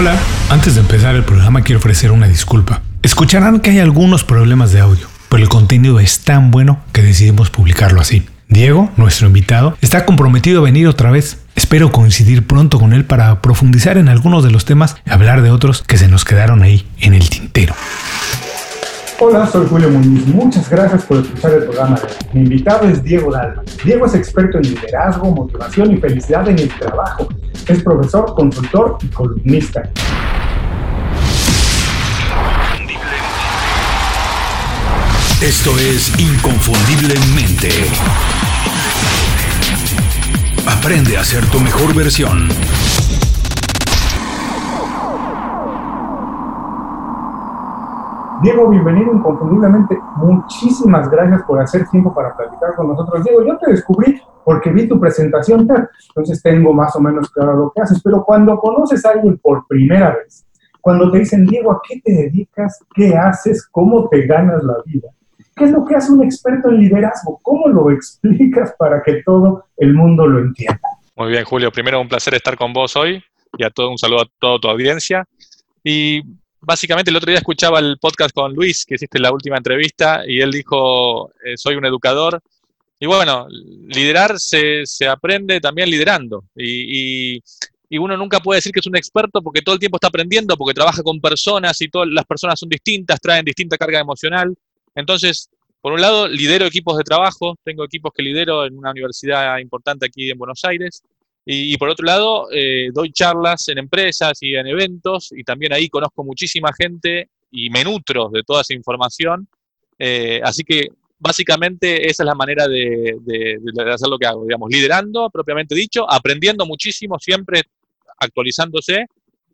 Hola, antes de empezar el programa quiero ofrecer una disculpa. Escucharán que hay algunos problemas de audio, pero el contenido es tan bueno que decidimos publicarlo así. Diego, nuestro invitado, está comprometido a venir otra vez. Espero coincidir pronto con él para profundizar en algunos de los temas y hablar de otros que se nos quedaron ahí en el tintero. Hola, soy Julio Muñiz. Muchas gracias por escuchar el programa. Mi invitado es Diego Dalma. Diego es experto en liderazgo, motivación y felicidad en el trabajo. Es profesor, consultor y columnista. Esto es Inconfundiblemente. Aprende a ser tu mejor versión. Diego, bienvenido inconfundiblemente. Muchísimas gracias por hacer tiempo para platicar con nosotros. Diego, yo te descubrí porque vi tu presentación, entonces tengo más o menos claro lo que haces, pero cuando conoces a alguien por primera vez, cuando te dicen, Diego, ¿a qué te dedicas? ¿Qué haces? ¿Cómo te ganas la vida? ¿Qué es lo que hace un experto en liderazgo? ¿Cómo lo explicas para que todo el mundo lo entienda? Muy bien, Julio. Primero, un placer estar con vos hoy y a todo un saludo a toda tu audiencia. Y básicamente el otro día escuchaba el podcast con Luis, que hiciste la última entrevista, y él dijo, eh, soy un educador. Y bueno, liderar se, se aprende también liderando. Y, y, y, uno nunca puede decir que es un experto porque todo el tiempo está aprendiendo, porque trabaja con personas y todas las personas son distintas, traen distinta carga emocional. Entonces, por un lado, lidero equipos de trabajo, tengo equipos que lidero en una universidad importante aquí en Buenos Aires, y, por otro lado, eh, doy charlas en empresas y en eventos y también ahí conozco muchísima gente y me nutro de toda esa información. Eh, así que básicamente esa es la manera de, de, de, hacer lo que hago, digamos, liderando, propiamente dicho, aprendiendo muchísimo, siempre actualizándose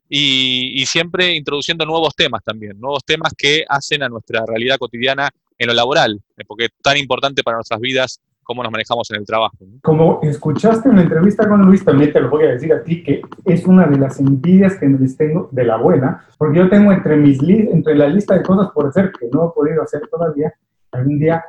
y, y siempre introduciendo nuevos temas también, nuevos temas que hacen a nuestra realidad cotidiana en lo laboral, porque es tan importante para nuestras vidas cómo nos manejamos en el trabajo. ¿no? Como escuchaste en la entrevista con Luis, también te lo voy a decir a ti, que es una de las envidias que les tengo de la buena, porque yo tengo entre, mis entre la lista de cosas por hacer que no he podido hacer todavía, algún día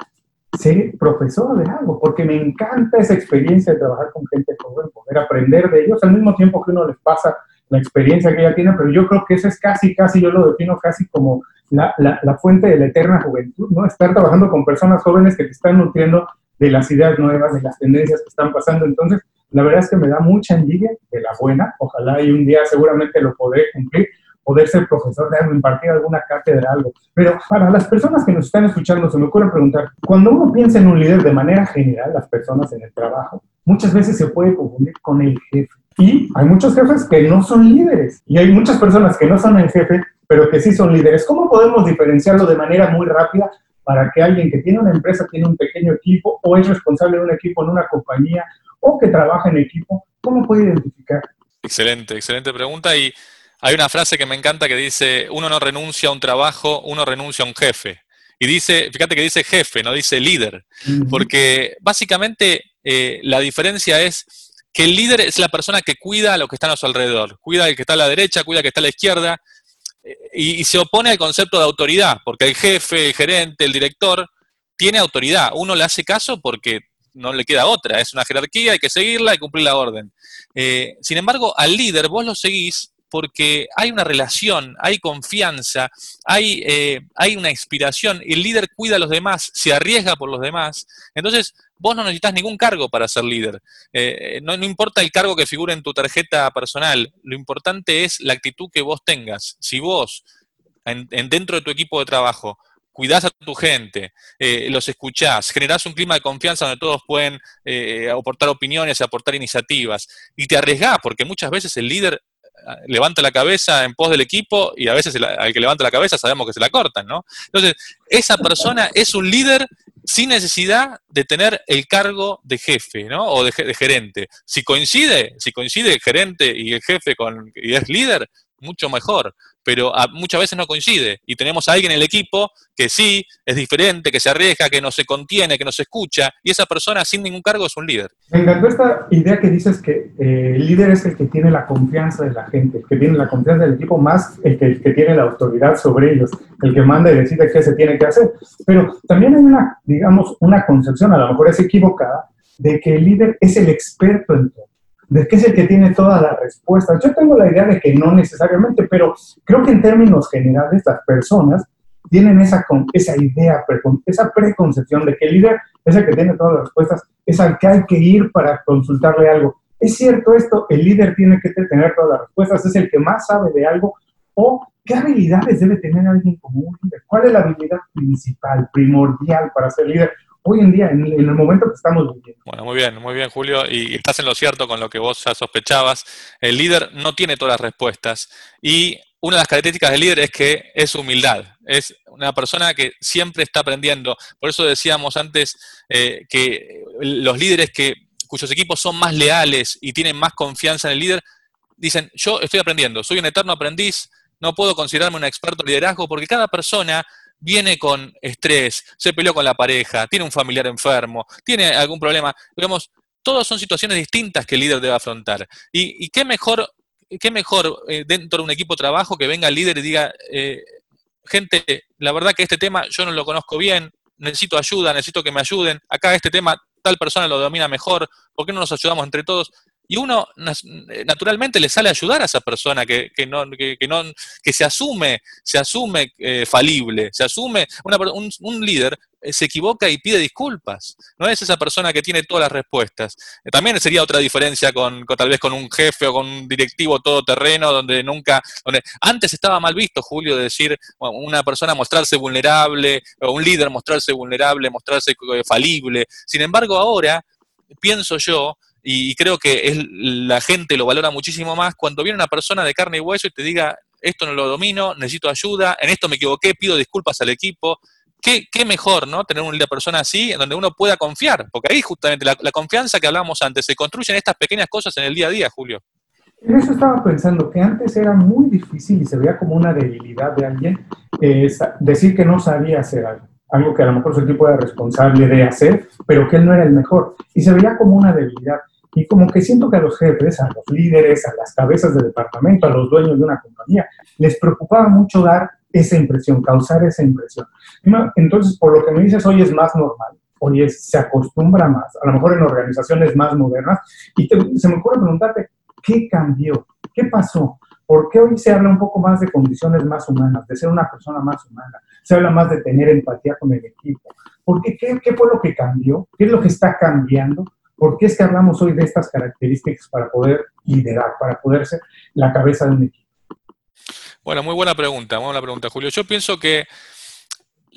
ser profesor de algo, porque me encanta esa experiencia de trabajar con gente joven, poder aprender de ellos al mismo tiempo que uno les pasa la experiencia que ella tiene, pero yo creo que eso es casi, casi, yo lo defino casi como la, la, la fuente de la eterna juventud, ¿no? Estar trabajando con personas jóvenes que te están nutriendo de las ideas nuevas, de las tendencias que están pasando. Entonces, la verdad es que me da mucha envidia de la buena. Ojalá y un día seguramente lo podré cumplir, poder ser profesor de algo, impartir alguna cátedra, algo. Pero para las personas que nos están escuchando, se me ocurre preguntar, cuando uno piensa en un líder de manera general, las personas en el trabajo, muchas veces se puede confundir con el jefe. Y hay muchos jefes que no son líderes. Y hay muchas personas que no son el jefe, pero que sí son líderes. ¿Cómo podemos diferenciarlo de manera muy rápida para que alguien que tiene una empresa, tiene un pequeño equipo o es responsable de un equipo en una compañía o que trabaja en equipo, ¿cómo puede identificar? Excelente, excelente pregunta. Y hay una frase que me encanta que dice, uno no renuncia a un trabajo, uno renuncia a un jefe. Y dice, fíjate que dice jefe, no dice líder, uh -huh. porque básicamente eh, la diferencia es que el líder es la persona que cuida a lo que está a su alrededor, cuida al que está a la derecha, cuida al que está a la izquierda, y, y, se opone al concepto de autoridad, porque el jefe, el gerente, el director, tiene autoridad. Uno le hace caso porque no le queda otra, es una jerarquía, hay que seguirla y cumplir la orden. Eh, sin embargo, al líder vos lo seguís porque hay una relación, hay confianza, hay, eh, hay una inspiración, el líder cuida a los demás, se arriesga por los demás. Entonces, vos no necesitas ningún cargo para ser líder. Eh, no, importa el cargo que figure en tu tarjeta personal, lo importante es la actitud que vos tengas. Si vos, en, en dentro de tu equipo de trabajo, cuidás a tu gente, eh, los escuchás, generás un clima de confianza donde todos pueden aportar opiniones, aportar iniciativas, y te arriesgás, porque muchas veces el líder levanta la cabeza en pos del equipo y a veces al que levanta la cabeza sabemos que se la cortan, ¿no? Entonces, esa persona es un líder sin necesidad de tener el cargo de jefe, ¿no? O de, de gerente. Si coincide, si coincide el gerente y el jefe con, y es líder, mucho mejor, pero a, muchas veces no coincide y tenemos a alguien en el equipo que sí, es diferente, que se arriesga, que no se contiene, que no se escucha y esa persona sin ningún cargo es un líder. Me encantó esta idea que dices que eh, el líder es el que tiene la confianza de la gente, el que tiene la confianza del equipo más el que, el que tiene la autoridad sobre ellos, el que manda y decide qué se tiene que hacer. Pero también hay una, digamos, una concepción, a lo mejor es equivocada, de que el líder es el experto en todo de que es el que tiene todas las respuestas. Yo tengo la idea de que no necesariamente, pero creo que en términos generales las personas tienen esa, esa idea, esa preconcepción de que el líder es el que tiene todas las respuestas, es al que hay que ir para consultarle algo. ¿Es cierto esto? ¿El líder tiene que tener todas las respuestas? ¿Es el que más sabe de algo? ¿O qué habilidades debe tener alguien como un líder? ¿Cuál es la habilidad principal, primordial para ser líder? Hoy en día, en, el momento que estamos viviendo. Bueno, muy bien, muy bien, Julio. Y estás en lo cierto con lo que vos ya sospechabas. El líder no tiene todas las respuestas. Y una de las características del líder es que es humildad, es una persona que siempre está aprendiendo. Por eso decíamos antes eh, que los líderes que, cuyos equipos son más leales y tienen más confianza en el líder, dicen, yo estoy aprendiendo, soy un eterno aprendiz, no puedo considerarme un experto en liderazgo porque cada persona viene con estrés, se peleó con la pareja, tiene un familiar enfermo, tiene algún problema. Digamos, todas son situaciones distintas que el líder debe afrontar. Y, y qué mejor qué mejor eh, dentro de un equipo de trabajo que venga el líder y diga, eh, gente, la verdad que este tema yo no lo conozco bien, necesito ayuda, necesito que me ayuden, acá este tema tal persona lo domina mejor, ¿por qué no nos ayudamos entre todos? Y uno naturalmente le sale a ayudar a esa persona que, no, que, no, que se asume, se asume eh, falible, se asume, un, líder eh, se equivoca y pide disculpas. No es esa persona que tiene todas las respuestas. Eh, también sería otra diferencia con, tal vez con un jefe o con un directivo todoterreno donde nunca, donde antes estaba mal visto, Julio, de decir una persona mostrarse vulnerable, o un líder mostrarse vulnerable, mostrarse falible. Sin embargo, ahora pienso yo y, creo que es, la gente lo valora muchísimo más cuando viene una persona de carne y hueso y te diga, esto no lo domino, necesito ayuda, en esto me equivoqué, pido disculpas al equipo. Qué, qué mejor, ¿no? Tener una persona así, en donde uno pueda confiar, porque ahí justamente la, confianza que hablábamos antes, se construyen estas pequeñas cosas en el día a día, Julio. En eso estaba pensando, que antes era muy difícil y se veía como una debilidad de alguien eh, decir que no sabía hacer algo algo que a lo mejor su equipo era responsable de hacer, pero que él no era el mejor. Y se veía como una debilidad. Y como que siento que a los jefes, a los líderes, a las cabezas de departamento, a los dueños de una compañía, les preocupaba mucho dar esa impresión, causar esa impresión. Entonces, por lo que me dices, hoy es más normal, hoy se acostumbra más, a lo mejor en organizaciones más modernas, y se me ocurre preguntarte, ¿qué cambió? ¿Qué pasó? ¿Por qué hoy se habla un poco más de condiciones más humanas, de ser una persona más humana? Se habla más de tener empatía con el equipo. ¿Por qué? ¿Qué, qué fue lo que cambió? ¿Qué es lo que está cambiando? ¿Por qué es que hablamos hoy de estas características para poder liderar, para poder ser la cabeza de un equipo? Bueno, muy buena pregunta, muy buena pregunta, Julio. Yo pienso que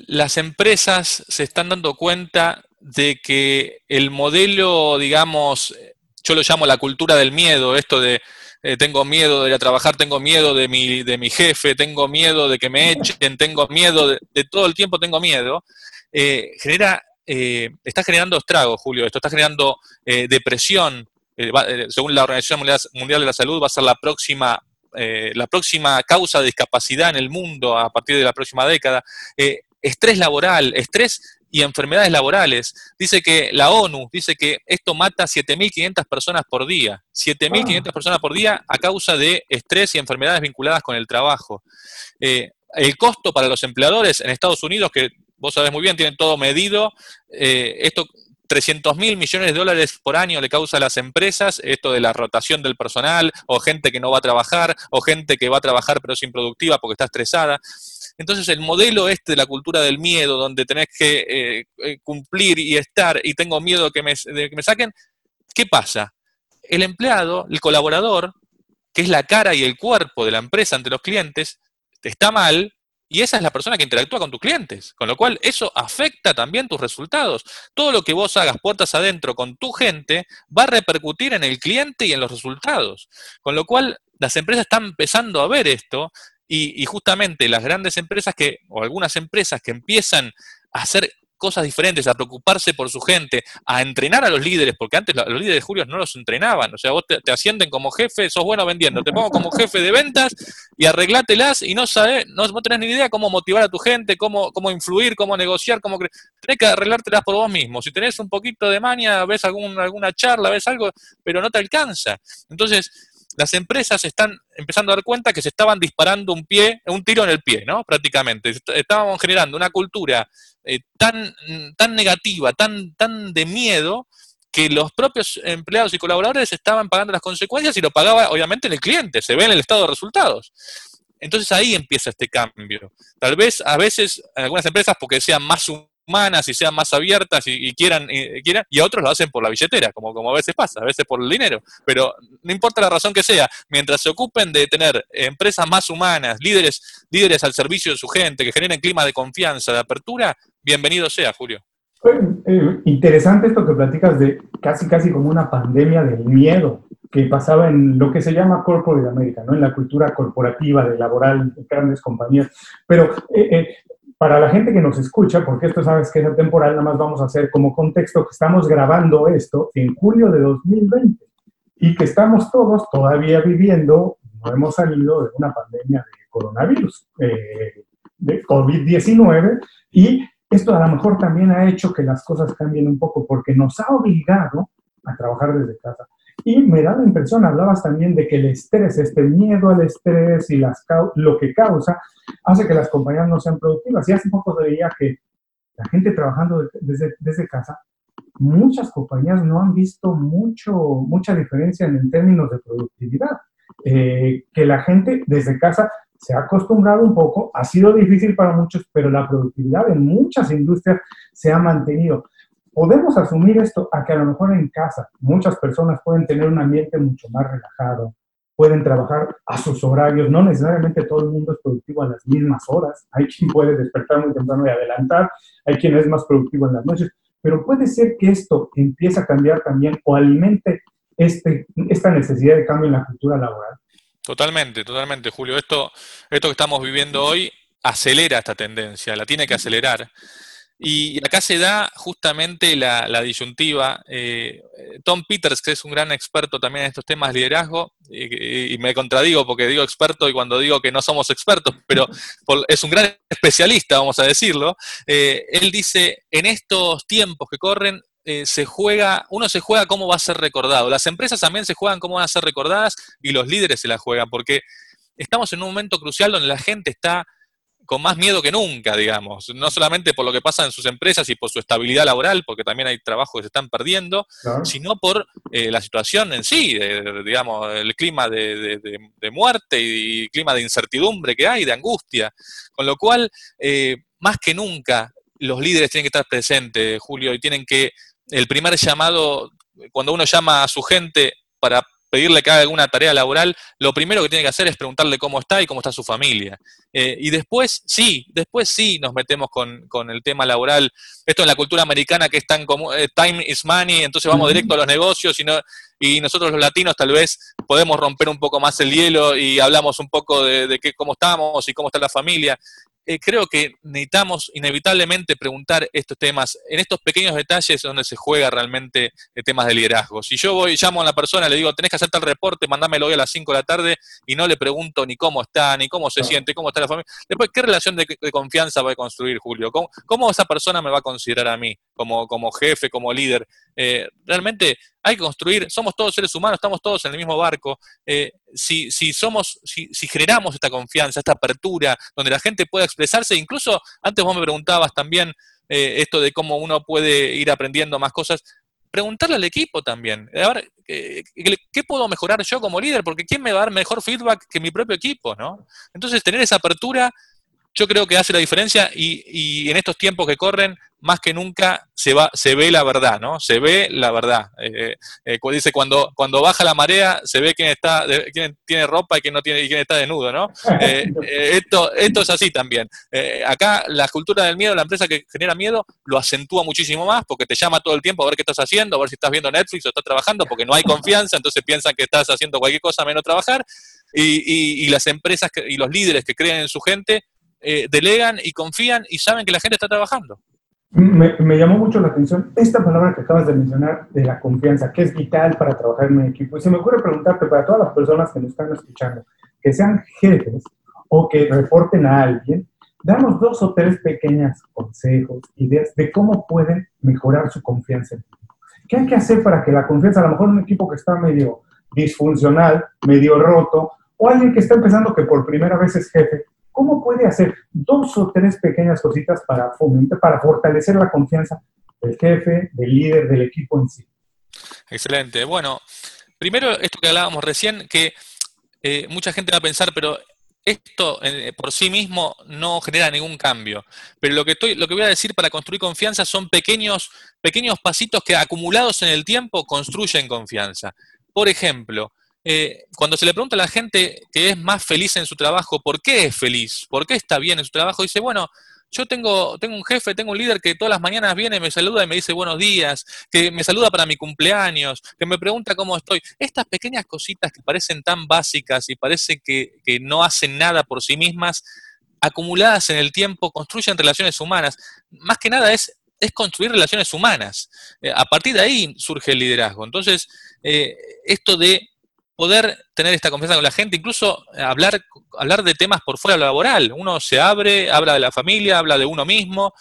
las empresas se están dando cuenta de que el modelo, digamos, yo lo llamo la cultura del miedo, esto de eh, tengo miedo de ir a trabajar, tengo miedo de mi, de mi jefe, tengo miedo de que me echen, tengo miedo de, todo el tiempo tengo miedo, eh, genera eh, está generando estragos, Julio. Esto está generando eh, depresión. Eh, según la Organización Mundial de la Salud, va a ser la próxima, la próxima causa de discapacidad en el mundo a partir de la próxima década. estrés laboral, estrés y enfermedades laborales. Dice que la ONU dice que esto mata 7.500 personas por día. 7.500 ah. personas por día a causa de estrés y enfermedades vinculadas con el trabajo. el costo para los empleadores en Estados Unidos, que vos sabés muy bien, tienen todo medido. Eh, esto 300 mil millones de dólares por año le causa a las empresas, esto de la rotación del personal, o gente que no va a trabajar, o gente que va a trabajar pero es improductiva porque está estresada. Entonces el modelo este de la cultura del miedo, donde tenés que eh, eh, cumplir y estar y tengo miedo que me, de que me saquen, ¿qué pasa? El empleado, el colaborador, que es la cara y el cuerpo de la empresa ante los clientes, está mal y esa es la persona que interactúa con tus clientes. Con lo cual, eso afecta también tus resultados. Todo lo que vos hagas puertas adentro con tu gente va a repercutir en el cliente y en los resultados. Con lo cual, las empresas están empezando a ver esto y, justamente las grandes empresas que, o algunas empresas que empiezan a hacer cosas diferentes, a preocuparse por su gente, a entrenar a los líderes, porque antes los líderes de Julio no los entrenaban, o sea, vos te, ascienden como jefe, sos bueno vendiendo, te pongo como jefe de ventas y arreglátelas y no sabes, no, tenés ni idea cómo motivar a tu gente, cómo, cómo influir, cómo negociar, cómo tenés que arreglártelas por vos mismo. Si tenés un poquito de maña, ves algún, alguna charla, ves algo, pero no te alcanza. Entonces, las empresas están empezando a dar cuenta que se estaban disparando un pie, un tiro en el pie, ¿no? Prácticamente. Estábamos generando una cultura eh, tan, tan negativa, tan, tan de miedo, que los propios empleados y colaboradores estaban pagando las consecuencias y lo pagaba obviamente el cliente, se ve en el estado de resultados. Entonces ahí empieza este cambio. Tal vez a veces en algunas empresas porque sean más humanas y sean más abiertas y, quieran, y, quieran, y a otros lo hacen por la billetera, como, como a veces pasa, a veces por el dinero. Pero no importa la razón que sea, mientras se ocupen de tener empresas más humanas, líderes, líderes al servicio de su gente, que generen clima de confianza, de apertura, bienvenido sea, Julio. Eh, interesante esto que platicas de casi, casi como una pandemia del miedo que pasaba en lo que se llama corporate América, ¿no? En la cultura corporativa, de laboral, de grandes compañías. Pero eh, eh, para la gente que nos escucha, porque esto sabes que es temporal, nada más vamos a hacer como contexto que estamos grabando esto en julio de 2020 y que estamos todos todavía viviendo, no hemos salido de una pandemia de coronavirus, de COVID-19, y esto a lo mejor también ha hecho que las cosas cambien un poco porque nos ha obligado a trabajar desde casa. Y me da la impresión, hablabas también de que el estrés, este miedo al estrés y las, lo que causa, hace que las compañías no sean productivas. Y hace poco veía que la gente trabajando desde, desde casa, muchas compañías no han visto mucho, mucha diferencia en, términos de productividad. Eh, que la gente desde casa se ha acostumbrado un poco, ha sido difícil para muchos, pero la productividad en muchas industrias se ha mantenido. Podemos asumir esto a que a lo mejor en casa muchas personas pueden tener un ambiente mucho más relajado, pueden trabajar a sus horarios, no necesariamente todo el mundo es productivo a las mismas horas, hay quien puede despertar muy temprano y adelantar, hay quien es más productivo en las noches, pero puede ser que esto empiece a cambiar también o alimente este, esta necesidad de cambio en la cultura laboral. Totalmente, totalmente, Julio. Esto, esto que estamos viviendo hoy acelera esta tendencia, la tiene que acelerar. Y acá se da justamente la, disyuntiva. Eh, Tom Peters, que es un gran experto también en estos temas de liderazgo, y, me contradigo porque digo experto y cuando digo que no somos expertos, pero es un gran especialista, vamos a decirlo, eh, él dice, en estos tiempos que corren, eh, se juega, uno se juega cómo va a ser recordado. Las empresas también se juegan cómo van a ser recordadas y los líderes se la juegan, porque estamos en un momento crucial donde la gente está con más miedo que nunca, digamos, no solamente por lo que pasa en sus empresas y por su estabilidad laboral, porque también hay trabajos que se están perdiendo, sino por eh, la situación en sí, digamos, el clima de, muerte y, clima de incertidumbre que hay, de angustia. Con lo cual, eh, más que nunca, los líderes tienen que estar presentes, Julio, y tienen que el primer llamado, cuando uno llama a su gente para pedirle que haga alguna tarea laboral, lo primero que tiene que hacer es preguntarle cómo está y cómo está su familia. Eh, y después, sí, después sí nos metemos con, el tema laboral. Esto en la cultura americana que es tan común, eh, time is money, entonces vamos directo a los negocios y, y nosotros los latinos tal vez podemos romper un poco más el hielo y hablamos un poco de, de qué, cómo estamos y cómo está la familia. Eh, creo que necesitamos inevitablemente preguntar estos temas en estos pequeños detalles donde se juega realmente el temas de liderazgo. Si yo voy, llamo a la persona, le digo, tenés que hacer tal reporte, mandámelo hoy a las 5 de la tarde y no le pregunto ni cómo está, ni cómo se siente, cómo está la familia. Después, ¿qué relación de, confianza va a construir Julio? ¿Cómo, esa persona me va a considerar a mí como, como jefe, como líder? Eh, realmente hay que construir, somos todos seres humanos, estamos todos en el mismo barco. Eh, si, si, somos, si, si, generamos esta confianza, esta apertura, donde la gente pueda expresarse, incluso antes vos me preguntabas también eh, esto de cómo uno puede ir aprendiendo más cosas, preguntarle al equipo también, a ver, ¿qué, ¿qué, puedo mejorar yo como líder? Porque ¿quién me va a dar mejor feedback que mi propio equipo? ¿no? Entonces, tener esa apertura yo creo que hace la diferencia y, en estos tiempos que corren, más que nunca se, va, se ve la verdad, ¿no? Se ve la verdad. Eh, eh, dice, cuando, cuando baja la marea, se ve quién, está, quién tiene ropa y quién, no tiene, y quién está desnudo, ¿no? Eh, esto, esto es así también. acá la cultura del miedo, la empresa que genera miedo, lo acentúa muchísimo más porque te llama todo el tiempo a ver qué estás haciendo, a ver si estás viendo Netflix o estás trabajando, porque no hay confianza, entonces piensan que estás haciendo cualquier cosa menos trabajar. Y, y las empresas y los líderes que creen en su gente eh, delegan y confían y saben que la gente está trabajando. Me, llamó mucho la atención esta palabra que acabas de mencionar de la confianza, que es vital para trabajar en un equipo. Y se me ocurre preguntarte para todas las personas que nos están escuchando, que sean jefes o que reporten a alguien, damos dos o tres pequeños consejos, ideas de cómo pueden mejorar su confianza. ¿Qué hay que hacer para que la confianza, a lo mejor un equipo que está medio disfuncional, medio roto, o alguien que está empezando que por primera vez es jefe, ¿Cómo puede hacer dos o tres pequeñas cositas para fomentar, para fortalecer la confianza del jefe, del líder, del equipo en sí? Excelente. Bueno, primero esto que hablábamos recién, que eh, mucha gente va a pensar, pero esto eh, por sí mismo no genera ningún cambio. Pero lo que, estoy, lo que voy a decir para construir confianza son pequeños, pequeños pasitos que acumulados en el tiempo construyen confianza. Por ejemplo, eh, cuando se le pregunta a la gente que es más feliz en su trabajo, ¿por qué es feliz? ¿Por qué está bien en su trabajo? Dice, bueno, yo tengo, tengo un jefe, tengo un líder que todas las mañanas viene, me saluda y me dice buenos días, que me saluda para mi cumpleaños, que me pregunta cómo estoy. Estas pequeñas cositas que parecen tan básicas y parece que, no hacen nada por sí mismas, acumuladas en el tiempo, construyen relaciones humanas. Más que nada es, es construir relaciones humanas. Eh, a partir de ahí surge el liderazgo. Entonces, eh, esto de poder tener esta confianza con la gente, incluso hablar, hablar de temas por fuera laboral. Uno se abre, habla de la familia, habla de uno mismo.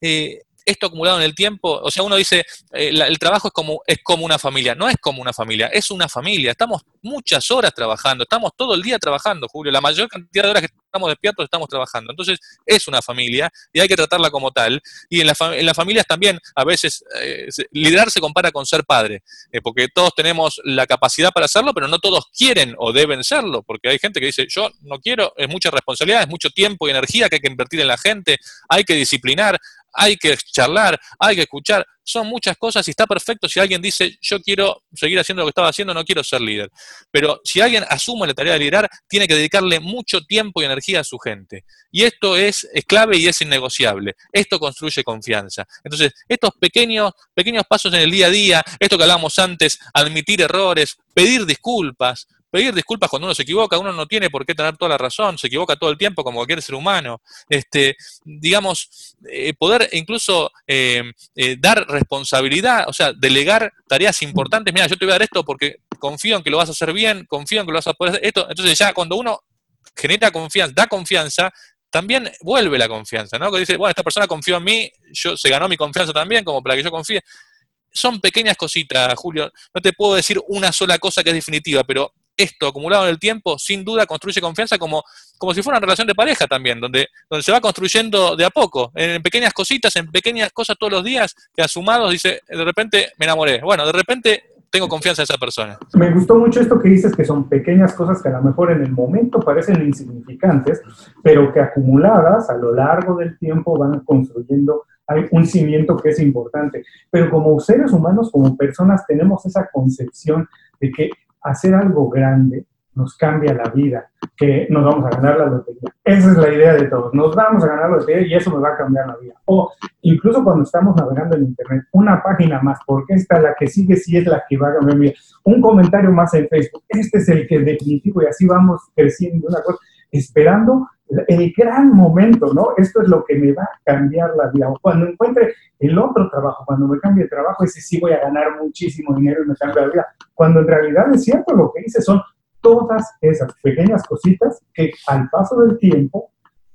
Eh, esto acumulado en el tiempo, o sea, uno dice, eh, el trabajo es como, es como una familia, no es como una familia, es una familia, estamos muchas horas trabajando, estamos todo el día trabajando, Julio, la mayor cantidad de horas que estamos despiertos estamos trabajando, entonces es una familia y hay que tratarla como tal, y en, la en las familias también a veces eh, liderar se compara con ser padre, eh, porque todos tenemos la capacidad para hacerlo, pero no todos quieren o deben serlo, porque hay gente que dice, yo no quiero, es mucha responsabilidad, es mucho tiempo y energía que hay que invertir en la gente, hay que disciplinar, hay que charlar, hay que escuchar, son muchas cosas y está perfecto si alguien dice, yo quiero seguir haciendo lo que estaba haciendo, no quiero ser líder. Pero si alguien asume la tarea de liderar, tiene que dedicarle mucho tiempo y energía a su gente. Y esto es, clave y es innegociable. Esto construye confianza. Entonces, estos pequeños, pequeños pasos en el día a día, esto que hablábamos antes, admitir errores, pedir disculpas, pedir disculpas cuando uno se equivoca, uno no tiene por qué tener toda la razón, se equivoca todo el tiempo como cualquier ser humano. Este, digamos, eh, poder incluso eh, eh, dar responsabilidad, o sea, delegar tareas importantes. Mira, yo te voy a dar esto porque confío en que lo vas a hacer bien, confío en que lo vas a poder hacer esto. Entonces ya cuando uno genera confianza, da confianza, también vuelve la confianza, ¿no? Que dice, bueno, esta persona confió en mí, yo, se ganó mi confianza también, como para que yo confíe. Son pequeñas cositas, Julio. No te puedo decir una sola cosa que es definitiva, pero esto acumulado en el tiempo, sin duda construye confianza como, como si fuera una relación de pareja también, donde, donde se va construyendo de a poco, en pequeñas cositas, en pequeñas cosas todos los días, que asumados dice, de repente me enamoré. Bueno, de repente tengo confianza en esa persona. Me gustó mucho esto que dices, que son pequeñas cosas que a lo mejor en el momento parecen insignificantes, pero que acumuladas a lo largo del tiempo van construyendo hay un cimiento que es importante. Pero como seres humanos, como personas, tenemos esa concepción de que hacer algo grande nos cambia la vida, que nos vamos a ganar la lotería. Esa es la idea de todos. Nos vamos a ganar la lotería y eso nos va a cambiar la vida. O incluso cuando estamos navegando en Internet, una página más, porque esta, la que sigue, sí es la que va a cambiar mi vida. Un comentario más en Facebook, este es el que definitivo y así vamos creciendo una cosa, esperando el gran momento, ¿no? Esto es lo que me va a cambiar la vida. O cuando encuentre el otro trabajo, cuando me cambie de trabajo, ese sí voy a ganar muchísimo dinero y me cambia la vida. Cuando en realidad es cierto, lo que hice son todas esas pequeñas cositas que al paso del tiempo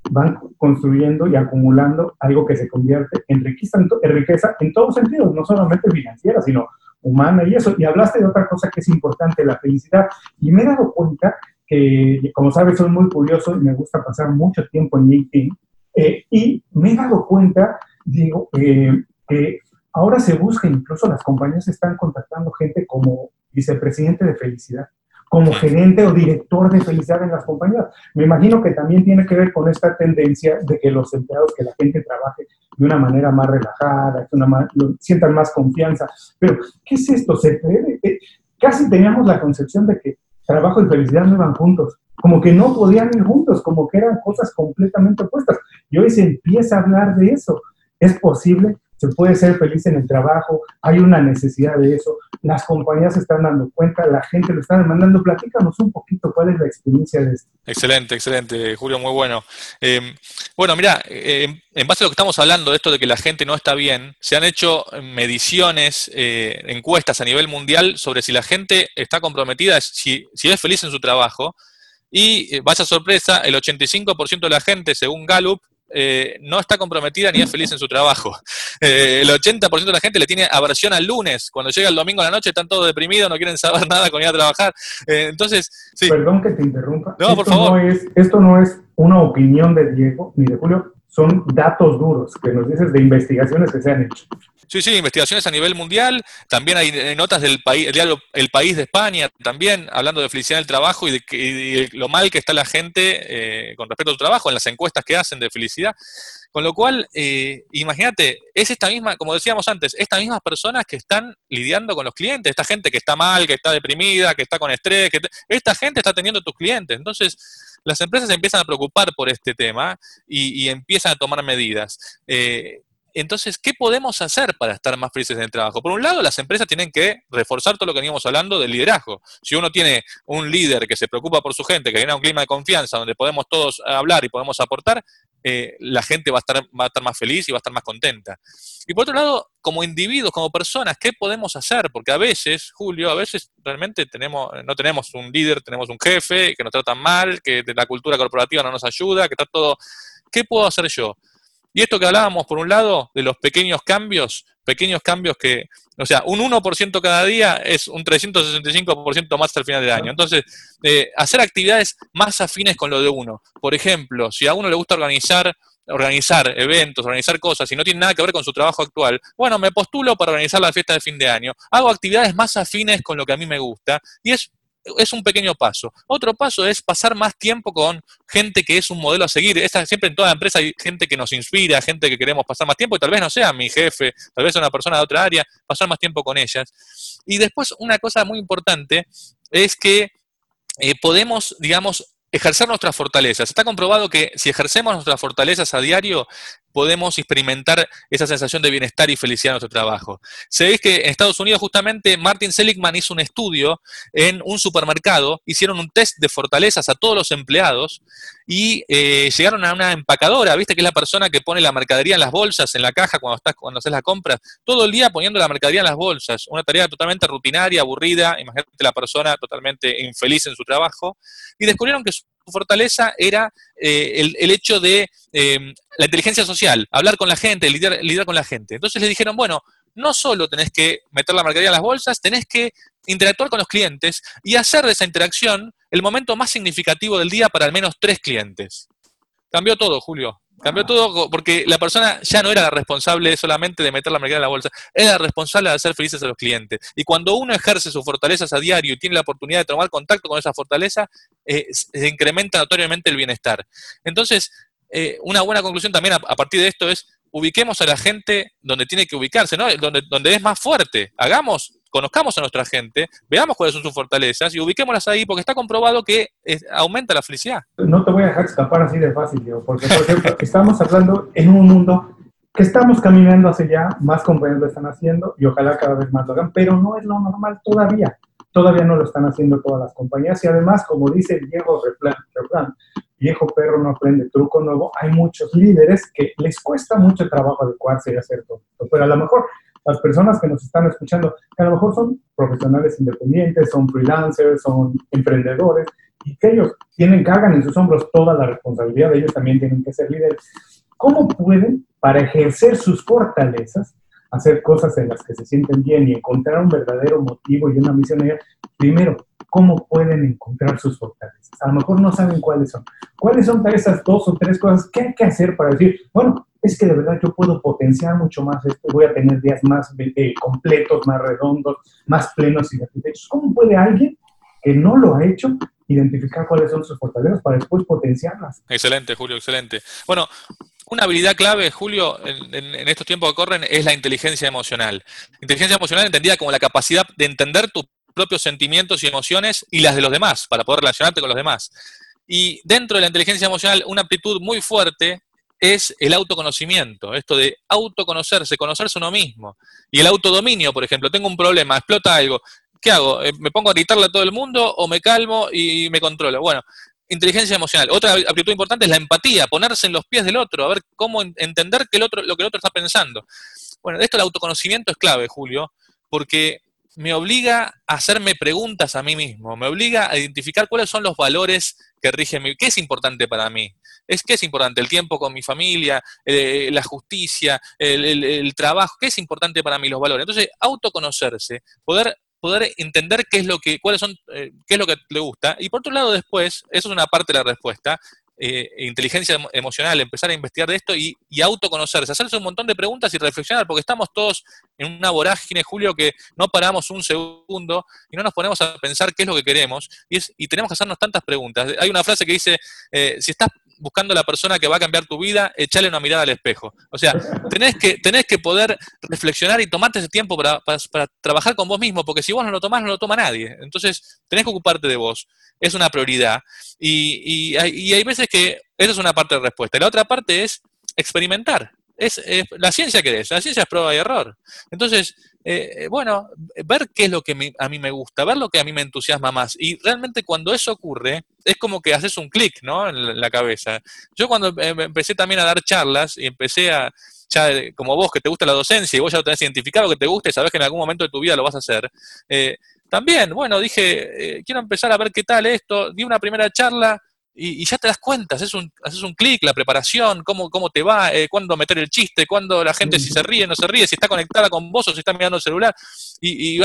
van construyendo y acumulando algo que se convierte en riqueza en, riqueza en todos sentidos, no solamente financiera, sino humana y eso. Y hablaste de otra cosa que es importante, la felicidad. Y me he dado cuenta que, como sabes, soy muy curioso y me gusta pasar mucho tiempo en LinkedIn. Eh, y me he dado cuenta, digo, eh, que ahora se busca, incluso las compañías están contactando gente como vicepresidente de felicidad, como gerente o director de felicidad en las compañías. Me imagino que también tiene que ver con esta tendencia de que los empleados, que la gente trabaje de una manera más relajada, que una sientan más confianza. Pero, ¿qué es esto? ¿Se puede? Eh, casi teníamos la concepción de que trabajo y felicidad no iban juntos, como que no podían ir juntos, como que eran cosas completamente opuestas. Y hoy se empieza a hablar de eso. Es posible, se puede ser feliz en el trabajo, hay una necesidad de eso, las compañías se están dando cuenta, la gente lo está demandando. Platícanos un poquito cuál es la experiencia de esto. Excelente, excelente, Julio, muy bueno. Em, bueno, mira, em, en base a lo que estamos hablando de esto de que la gente no está bien, se han hecho mediciones, eh, encuestas a nivel mundial sobre si la gente está comprometida, si, si es feliz en su trabajo. Y eh, vaya sorpresa, el 85% de la gente, según Gallup, eh, no está comprometida ni es feliz en su trabajo. Eh, el 80% de la gente le tiene aversión al lunes. Cuando llega el domingo a la noche están todos deprimidos, no quieren saber nada con ir a trabajar. Eh, entonces, sí. Perdón que te interrumpa. No, por favor. es, esto no es una opinión de Diego ni de Julio, son datos duros que nos dices de investigaciones que se han hecho. Sí, sí, investigaciones a nivel mundial. También hay eh, notas del país, el El País de España, también hablando de felicidad en el trabajo y de, lo mal que está la gente eh, con respecto a su trabajo, en las encuestas que hacen de felicidad. Con lo cual, eh, imagínate, es esta misma, como decíamos antes, estas mismas personas que están lidiando con los clientes, esta gente que está mal, que está deprimida, que está con estrés, que esta gente está teniendo tus clientes. Entonces, las empresas empiezan a preocupar por este tema y, empiezan a tomar medidas. Entonces, ¿qué podemos hacer para estar más felices en el trabajo? Por un lado, las empresas tienen que reforzar todo lo que veníamos hablando del liderazgo. Si uno tiene un líder que se preocupa por su gente, que genera un clima de confianza donde podemos todos hablar y podemos aportar, eh, la gente va a, estar, va a estar más feliz y va a estar más contenta. Y por otro lado, como individuos, como personas, ¿qué podemos hacer? Porque a veces, Julio, a veces realmente tenemos, no tenemos un líder, tenemos un jefe que nos trata mal, que la cultura corporativa no nos ayuda, que está todo... ¿Qué puedo hacer yo? Y esto que hablábamos, por un lado, de los pequeños cambios, pequeños cambios que, o sea, un 1% cada día es un 365% más al final del año. Entonces, eh, hacer actividades más afines con lo de uno. Por ejemplo, si a uno le gusta organizar organizar eventos, organizar cosas y no tiene nada que ver con su trabajo actual, bueno, me postulo para organizar la fiesta de fin de año. Hago actividades más afines con lo que a mí me gusta y es es un pequeño paso. Otro paso es pasar más tiempo con gente que es un modelo a seguir. Esta, siempre en toda empresa hay gente que nos inspira, gente que queremos pasar más tiempo, y tal vez no sea mi jefe, tal vez sea una persona de otra área, pasar más tiempo con ellas. Y después una cosa muy importante es que eh, podemos, digamos, ejercer nuestras fortalezas. Está comprobado que si ejercemos nuestras fortalezas a diario, podemos experimentar esa sensación de bienestar y felicidad en nuestro trabajo. Ve que en Estados Unidos justamente Martin Seligman hizo un estudio en un supermercado, hicieron un test de fortalezas a todos los empleados y eh, llegaron a una empacadora, viste que es la persona que pone la mercadería en las bolsas, en la caja cuando estás cuando haces la compra, todo el día poniendo la mercadería en las bolsas, una tarea totalmente rutinaria, aburrida, imagínate la persona totalmente infeliz en su trabajo, y descubrieron que su fortaleza era eh, el, hecho de eh, la inteligencia social, hablar con la gente, lidiar, con la gente. Entonces le dijeron, bueno, no solo tenés que meter la mercadería en las bolsas, tenés que interactuar con los clientes y hacer de esa interacción el momento más significativo del día para al menos tres clientes. Cambió todo, Julio. Cambió todo porque la persona ya no era la responsable solamente de meter la mercadería en la bolsa, era la responsable de hacer felices a los clientes. Y cuando uno ejerce sus fortalezas a diario y tiene la oportunidad de tomar contacto con esa fortaleza, eh, se incrementa notoriamente el bienestar. Entonces, eh, una buena conclusión también a, partir de esto es ubiquemos a la gente donde tiene que ubicarse, ¿no? donde, donde es más fuerte. Hagamos, conozcamos a nuestra gente, veamos cuáles son sus fortalezas y ubiquémoslas ahí porque está comprobado que aumenta la felicidad. No te voy a dejar escapar así de fácil, Diego, porque por ejemplo, estamos hablando en un mundo que estamos caminando hacia allá, más compañías lo están haciendo y ojalá cada vez más lo hagan, pero no es lo normal todavía. Todavía no lo están haciendo todas las compañías y además, como dice el viejo refrán, viejo perro no aprende truco nuevo, hay muchos líderes que les cuesta mucho trabajo adecuarse y hacer todo. Pero a lo mejor las personas que nos están escuchando, que a lo mejor son profesionales independientes, son freelancers, son emprendedores, y que ellos tienen, cargan en sus hombros toda la responsabilidad, ellos también tienen que ser líderes. ¿Cómo pueden, para ejercer sus fortalezas, hacer cosas en las que se sienten bien y encontrar un verdadero motivo y una misión? Primero, ¿cómo pueden encontrar sus fortalezas? A lo mejor no saben cuáles son. ¿Cuáles son esas dos o tres cosas que hay que hacer para decir, bueno, es que de verdad yo puedo potenciar mucho más esto, voy a tener días más eh, completos, más redondos, más plenos y satisfechos. ¿Cómo puede alguien que no lo ha hecho identificar cuáles son sus fortalezas para después potenciarlas? Excelente, Julio, excelente. Bueno, una habilidad clave, Julio, en, estos tiempos que corren es la inteligencia emocional. Inteligencia emocional entendida como la capacidad de entender tus propios sentimientos y emociones y las de los demás, para poder relacionarte con los demás. Y dentro de la inteligencia emocional, una aptitud muy fuerte es el autoconocimiento, esto de autoconocerse, conocerse uno mismo. Y el autodominio, por ejemplo, tengo un problema, explota algo, ¿qué hago? Eh, ¿Me pongo a gritarle a todo el mundo o me calmo y me controlo? Bueno, inteligencia emocional. Otra aptitud importante es la empatía, ponerse en los pies del otro, a ver cómo entender que el otro, lo que el otro está pensando. Bueno, esto el autoconocimiento es clave, Julio, porque me obliga a hacerme preguntas a mí mismo, me obliga a identificar cuáles son los valores que rigen mi qué es importante para mí. Es qué es importante, el tiempo con mi familia, eh, la justicia, el, trabajo, qué es importante para mí los valores. Entonces, autoconocerse, poder poder entender qué es lo que cuáles son eh, qué es lo que le gusta y por otro lado después, eso es una parte de la respuesta, eh, inteligencia emocional, empezar a investigar de esto y, autoconocerse, hacerse un montón de preguntas y reflexionar, porque estamos todos en una vorágine, Julio, que no paramos un segundo y no nos ponemos a pensar qué es lo que queremos y, es, y tenemos que hacernos tantas preguntas. Hay una frase que dice, eh, si estás buscando la persona que va a cambiar tu vida, echale una mirada al espejo. O sea, tenés que, tenés que poder reflexionar y tomarte ese tiempo para, para, trabajar con vos mismo, porque si vos no lo tomás, no lo toma nadie. Entonces, tenés que ocuparte de vos. Es una prioridad. Y, y, y hay veces que esa es una parte de respuesta. Y la otra parte es experimentar. Es, la ciencia que es, la ciencia es prueba y error. Entonces, eh, bueno, ver qué es lo que a mí me gusta, ver lo que a mí me entusiasma más. Y realmente cuando eso ocurre, es como que haces un clic, ¿no? En la cabeza. Yo cuando em, empecé también a dar charlas y empecé a, ya como vos que te gusta la docencia y vos ya lo tenés identificado que te gusta y sabés que en algún momento de tu vida lo vas a hacer, eh, también, bueno, dije, eh, quiero empezar a ver qué tal esto, di una primera charla y, ya te das cuenta, haces un, haces un clic, la preparación, cómo, cómo te va, eh, cuándo meter el chiste, cuándo la gente si se ríe, no se ríe, si está conectada con vos o si está mirando el celular, y, y,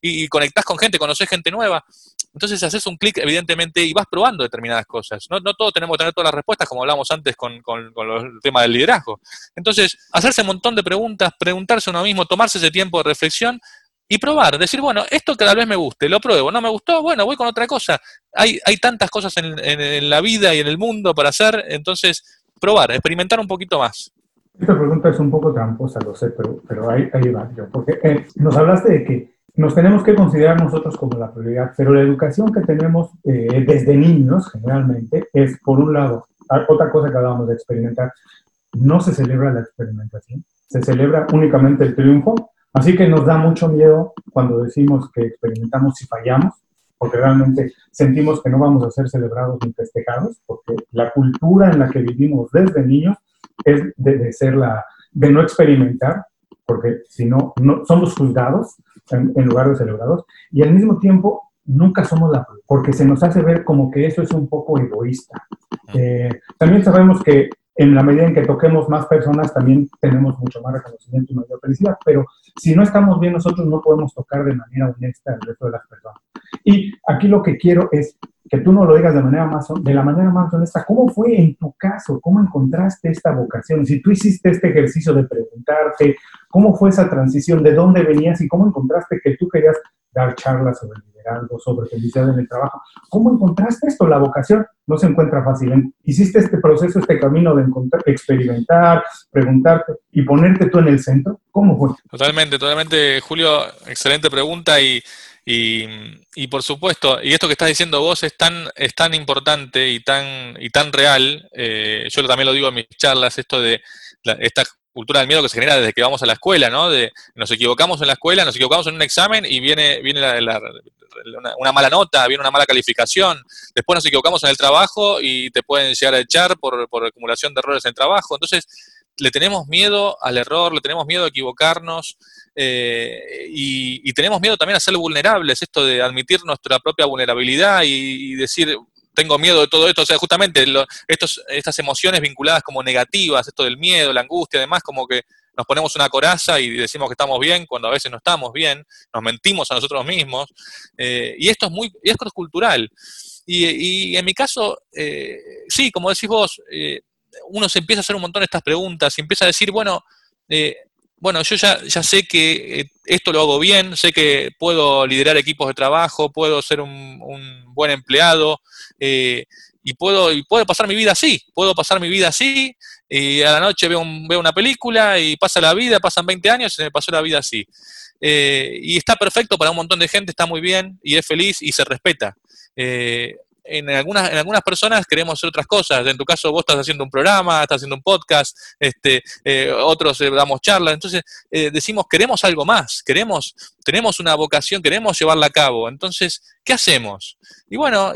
y conectás con gente, conoces gente nueva. Entonces haces un clic, evidentemente, y vas probando determinadas cosas. No, no todos tenemos que tener todas las respuestas, como hablábamos antes con, con, con el tema del liderazgo. Entonces, hacerse un montón de preguntas, preguntarse a uno mismo, tomarse ese tiempo de reflexión y probar, decir, bueno, esto cada vez me guste, lo pruebo, no me gustó, bueno, voy con otra cosa. Hay, hay tantas cosas en, la vida y en el mundo para hacer, entonces probar, experimentar un poquito más. Esta pregunta es un poco tramposa, lo sé, pero, pero ahí, ahí va yo, porque eh, nos hablaste de que nos tenemos que considerar nosotros como la prioridad, pero la educación que tenemos eh, desde niños, generalmente, es, por un lado, otra cosa que acabamos de experimentar, no se celebra la experimentación, se celebra únicamente el triunfo Así que nos da mucho miedo cuando decimos que experimentamos y fallamos, porque realmente sentimos que no vamos a ser celebrados ni festejados, porque la cultura en la que vivimos desde niños es de, ser la, de no experimentar, porque si no, no somos juzgados en, lugar de celebrados, y al mismo tiempo nunca somos la porque se nos hace ver como que eso es un poco egoísta. Eh, también sabemos que en la medida en que toquemos más personas, también tenemos mucho más reconocimiento y mayor felicidad, pero si no estamos bien nosotros, no podemos tocar de manera honesta al resto de las personas. Y aquí lo que quiero es que tú no lo digas de, la manera más honesta. ¿Cómo fue en tu caso? ¿Cómo encontraste esta vocación? Si tú hiciste este ejercicio de preguntarte, ¿cómo fue esa transición? ¿De dónde venías y cómo encontraste que tú querías dar charlas sobre liderazgo, sobre felicidad en el trabajo. ¿Cómo encontraste esto? La vocación no se encuentra fácil. Hiciste este proceso, este camino de experimentar, preguntarte y ponerte tú en el centro. ¿Cómo fue? Totalmente, totalmente, Julio, excelente pregunta y, y, por supuesto, y esto que estás diciendo vos es tan, es tan importante y tan, y tan real, eh, yo también lo digo en mis charlas, esto de esta cultura del miedo que se genera desde que vamos a la escuela, ¿no? De, nos equivocamos en la escuela, nos equivocamos en un examen y viene, viene una, mala nota, viene una mala calificación. Después nos equivocamos en el trabajo y te pueden llegar a echar por, por acumulación de errores en el trabajo. Entonces, le tenemos miedo al error, le tenemos miedo a equivocarnos eh, y, tenemos miedo también a ser vulnerables, esto de admitir nuestra propia vulnerabilidad y decir, tengo miedo de todo esto, o sea, justamente estos, estas emociones vinculadas como negativas, esto del miedo, la angustia, además, como que nos ponemos una coraza y decimos que estamos bien cuando a veces no estamos bien, nos mentimos a nosotros mismos, eh, y esto es muy, y esto es cultural. Y, en mi caso, eh, sí, como decís vos, eh, uno se empieza a hacer un montón de estas preguntas y empieza a decir, bueno, bueno, yo ya, ya sé que eh, esto lo hago bien, sé que puedo liderar equipos de trabajo, puedo ser un, buen empleado eh, y, puedo, y puedo pasar mi vida así, puedo pasar mi vida así y a la noche veo, veo una película y pasa la vida, pasan 20 años y se me pasó la vida así. Eh, y está perfecto para un montón de gente, está muy bien y es feliz y se respeta en algunas, en algunas personas queremos hacer otras cosas. En tu caso, vos estás haciendo un programa, estás haciendo un podcast, este, eh, otros eh, damos charlas. Entonces, eh, decimos, queremos algo más, queremos, tenemos una vocación, queremos llevarla a cabo. Entonces, ¿qué hacemos? Y bueno,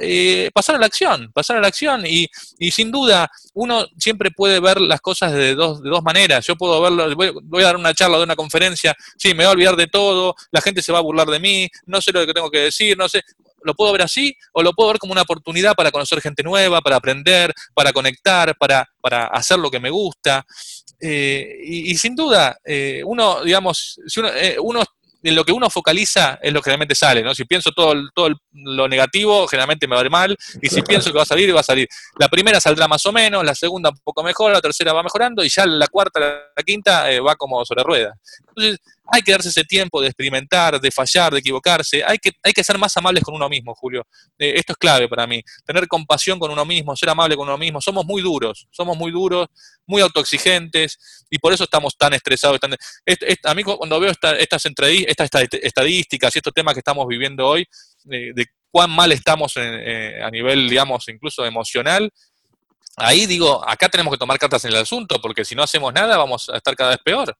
pasar a la acción, pasar a la acción. Y, y, sin duda, uno siempre puede ver las cosas de dos, de dos maneras. Yo puedo verlo, voy, voy a dar una charla de una conferencia, sí, me voy a olvidar de todo, la gente se va a burlar de mí, no sé lo que tengo que decir, no sé lo puedo ver así o lo puedo ver como una oportunidad para conocer gente nueva, para aprender, para conectar, para, para hacer lo que me gusta. Eh, y, sin duda, eh, uno, digamos, si uno, eh, uno en lo que uno focaliza es lo que realmente sale, ¿no? Si pienso todo, todo lo negativo, generalmente me va a ir mal, y si pienso que va a salir, va a salir. La primera saldrá más o menos, la segunda un poco mejor, la tercera va mejorando, y ya la cuarta, la quinta eh, va como sobre ruedas. Entonces, hay que darse ese tiempo de experimentar, de fallar, de equivocarse. Hay que, hay que ser más amables con uno mismo, Julio. Eh, esto es clave para mí. Tener compasión con uno mismo, ser amable con uno mismo. Somos muy duros, somos muy duros, muy autoexigentes y por eso estamos tan estresados. a mí cuando veo estas, estas estadísticas y estos temas que estamos viviendo hoy, de cuán mal estamos eh, a nivel, digamos, incluso emocional, ahí digo, acá tenemos que tomar cartas en el asunto, porque si no hacemos nada vamos a estar cada vez peor.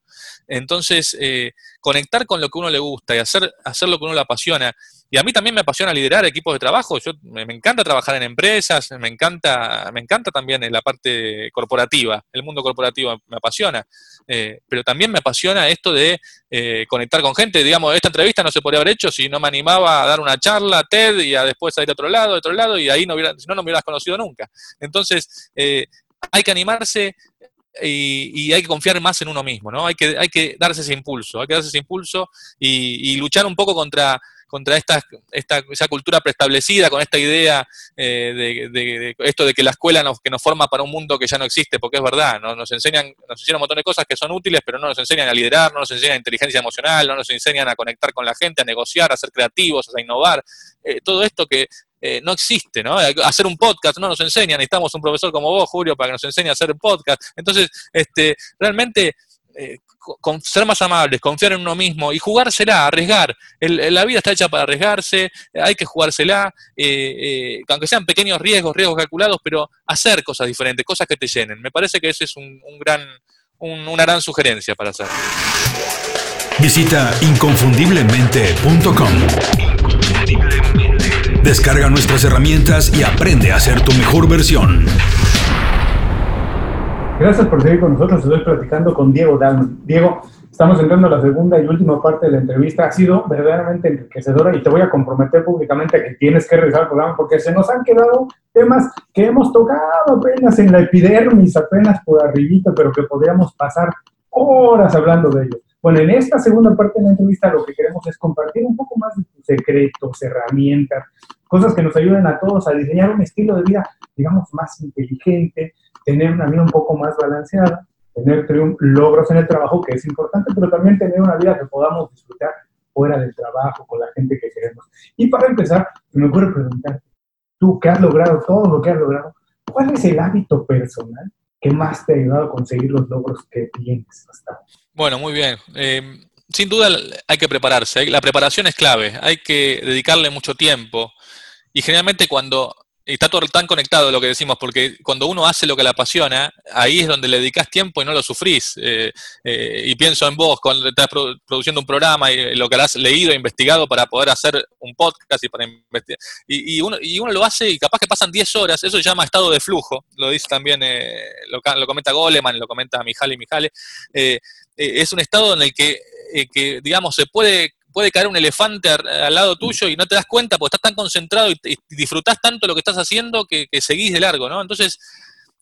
Entonces, eh, conectar con lo que uno le gusta y hacer, hacer lo que uno le apasiona. Y a mí también me apasiona liderar equipos de trabajo. Yo, me, encanta trabajar en empresas, me encanta, me encanta también la parte corporativa. El mundo corporativo me apasiona. Eh, pero también me apasiona esto de eh, conectar con gente. Digamos, esta entrevista no se podría haber hecho si no me animaba a dar una charla TED y a después a ir a otro lado, a otro lado, y ahí no hubiera, no, no me hubieras conocido nunca. Entonces, eh, hay que animarse y, hay que confiar más en uno mismo, ¿no? Hay que, hay que darse ese impulso, hay que darse ese impulso y, y luchar un poco contra contra esta, esta, esa cultura preestablecida, con esta idea eh, de, esto de que la escuela nos, que nos forma para un mundo que ya no existe, porque es verdad, ¿no? nos enseñan, nos enseñan un montón de cosas que son útiles, pero no nos enseñan a liderar, no nos enseñan inteligencia emocional, no nos enseñan a conectar con la gente, a negociar, a ser creativos, a innovar, eh, todo esto que eh, no existe, ¿no? Hacer un podcast no nos enseñan, necesitamos un profesor como vos, Julio, para que nos enseñe a hacer podcast. Entonces, este, realmente eh, ser más amables, confiar en uno mismo y jugársela, arriesgar. la vida está hecha para arriesgarse, hay que jugársela, eh, eh, aunque sean pequeños riesgos, riesgos calculados, pero hacer cosas diferentes, cosas que te llenen. Me parece que esa es un, gran, una gran sugerencia para hacer. Visita inconfundiblemente.com. Descarga nuestras herramientas y aprende a ser tu mejor versión. Gracias por seguir con nosotros. Estoy platicando con Diego Dalman. Diego, estamos entrando a la segunda y última parte de la entrevista. Ha sido verdaderamente enriquecedora y te voy a comprometer públicamente a que tienes que regresar al programa porque se nos han quedado temas que hemos tocado apenas en la epidermis, apenas por arribita, pero que podríamos pasar horas hablando de ellos. Bueno, en esta segunda parte de la entrevista lo que queremos es compartir un poco más de tus secretos, herramientas, cosas que nos ayuden a todos a diseñar un estilo de vida, digamos, más inteligente, tener una vida un poco más balanceada, tener logros en el trabajo, que es importante, pero también tener una vida que podamos disfrutar fuera del trabajo, con la gente que queremos. Y para empezar, me quiero preguntar, tú que has logrado todo lo que has logrado, ¿cuál es el hábito personal que más te ha ayudado a conseguir los logros que tienes hasta ahora? Bueno, muy bien. Eh, sin duda hay que prepararse. La preparación es clave. Hay que dedicarle mucho tiempo. Y generalmente cuando está todo tan conectado lo que decimos, porque cuando uno hace lo que le apasiona, ahí es donde le dedicas tiempo y no lo sufrís. Eh, eh, y pienso en vos, cuando estás produciendo un programa y lo que has leído e investigado para poder hacer un podcast y para investigar. Y, uno, y uno lo hace y capaz que pasan 10 horas, eso se llama estado de flujo, lo dice también, eh, lo, lo, comenta Goleman, lo comenta Mijale Mijale. es un estado en el que, que digamos, se puede puede caer un elefante al, lado tuyo y no te das cuenta porque estás tan concentrado y, disfrutás tanto lo que estás haciendo que, seguís de largo, ¿no? Entonces,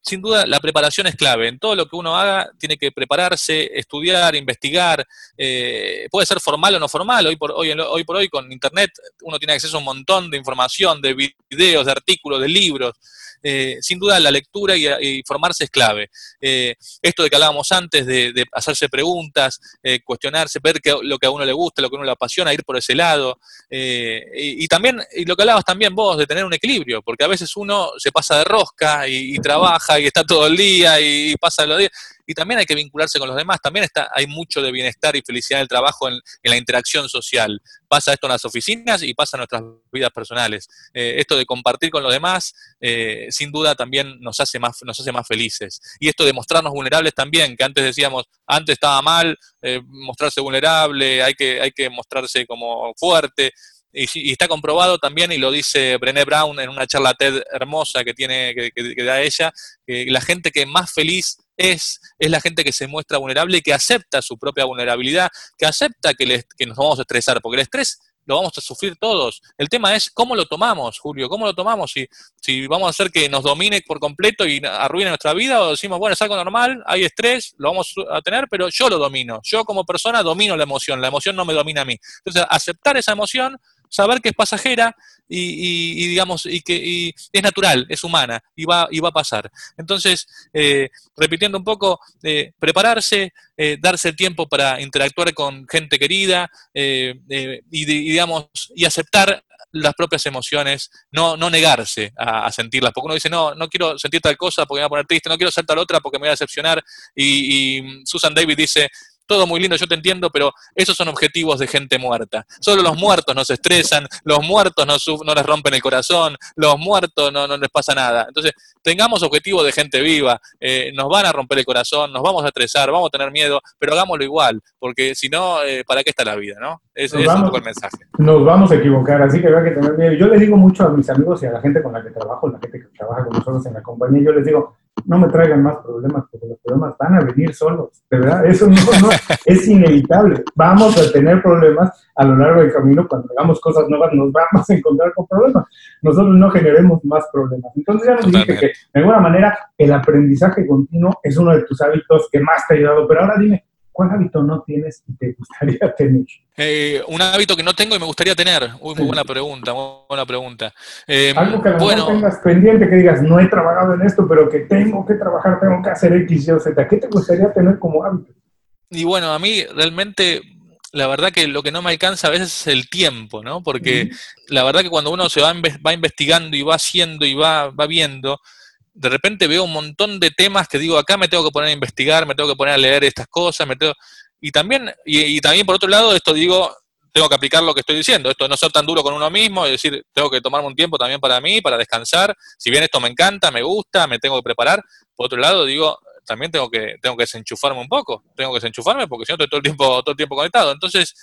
sin duda, la preparación es clave. En todo lo que uno haga, tiene que prepararse, estudiar, investigar. Eh, puede ser formal o no formal. Hoy por hoy, hoy por hoy, con Internet, uno tiene acceso a un montón de información, de videos, de artículos, de libros. Eh, sin duda la lectura y, formarse es clave. Eh, esto de que hablábamos antes, de, hacerse preguntas, eh, cuestionarse, ver lo que a uno le gusta, lo que a uno le apasiona, ir por ese lado. Y, también, y lo que hablabas también vos, de tener un equilibrio, porque a veces uno se pasa de rosca y, trabaja y está todo el día y, pasa los días y también hay que vincularse con los demás. También está, hay mucho de bienestar y felicidad en el trabajo, en, la interacción social. Pasa esto en las oficinas y pasa en nuestras vidas personales. Eh, esto de compartir con los demás, eh, sin duda también nos hace, más, nos hace más felices. Y esto de mostrarnos vulnerables también, que antes decíamos, antes estaba mal eh, mostrarse vulnerable, hay que, hay que mostrarse como fuerte. Y, está comprobado también, y lo dice Brené Brown en una charla TED hermosa que tiene que, que da ella, que la gente que más feliz es, es la gente que se muestra vulnerable y que acepta su propia vulnerabilidad, que acepta que, que nos vamos a estresar, porque el estrés lo vamos a sufrir todos. El tema es cómo lo tomamos, Julio, cómo lo tomamos, si, si vamos a hacer que nos domine por completo y arruine nuestra vida o decimos, bueno, es algo normal, hay estrés, lo vamos a tener, pero yo lo domino, yo como persona domino la emoción, la emoción no me domina a mí. Entonces, aceptar esa emoción saber que es pasajera y, digamos, y que es natural, es humana y va, y va a pasar. Entonces, eh, repitiendo un poco, eh, prepararse, eh, darse el tiempo para interactuar con gente querida y, digamos, y aceptar las propias emociones, no, no negarse a, sentirlas, porque uno dice, no, no quiero sentir tal cosa porque me va a poner triste, no quiero ser tal otra porque me voy a decepcionar, y, y Susan David dice, todo muy lindo, yo te entiendo, pero esos son objetivos de gente muerta. Solo los muertos nos estresan, los muertos no, no les rompen el corazón, los muertos no, no les pasa nada. Entonces, tengamos objetivos de gente viva, eh, nos van a romper el corazón, nos vamos a estresar, vamos a tener miedo, pero hagámoslo igual, porque si no, eh, ¿para qué está la vida? ¿no? Es, es un poco el mensaje. Nos vamos a equivocar, así que hay que tener miedo. Yo le digo mucho a mis amigos y a la gente con la que trabajo, la gente que trabaja con nosotros en la compañía, yo les digo, no me traigan más problemas, porque los problemas van a venir solos, de verdad, eso no, es inevitable. Vamos a tener problemas a lo largo del camino, cuando hagamos cosas nuevas nos vamos a encontrar con problemas. Nosotros no generemos más problemas. Entonces ya nos dije que de alguna manera el aprendizaje continuo es uno de tus hábitos que más te ha ayudado, pero ahora dime, ¿cuál hábito no tienes y te gustaría tener? Eh, un hábito que no tengo y me gustaría tener. muy buena pregunta, muy buena pregunta. Eh, Algo que bueno, tengas pendiente, que digas, no he trabajado en esto, pero que tengo que trabajar, tengo que hacer X, Y o Z. ¿Qué te gustaría tener como hábito? Y bueno, a mí realmente la verdad que lo que no me alcanza a veces es el tiempo, ¿no? Porque la verdad que cuando uno se va, va investigando y va haciendo y va, va viendo, de repente veo un montón de temas que digo, acá me tengo que poner a investigar, me tengo que poner a leer estas cosas, me tengo... Y también, y, también por otro lado, esto digo, tengo que aplicar lo que estoy diciendo, esto no ser tan duro con uno mismo, es decir, tengo que tomarme un tiempo también para mí, para descansar, si bien esto me encanta, me gusta, me tengo que preparar, por otro lado digo, también tengo que, tengo que desenchufarme un poco, tengo que desenchufarme porque si no estoy todo el tiempo, todo el tiempo conectado. Entonces,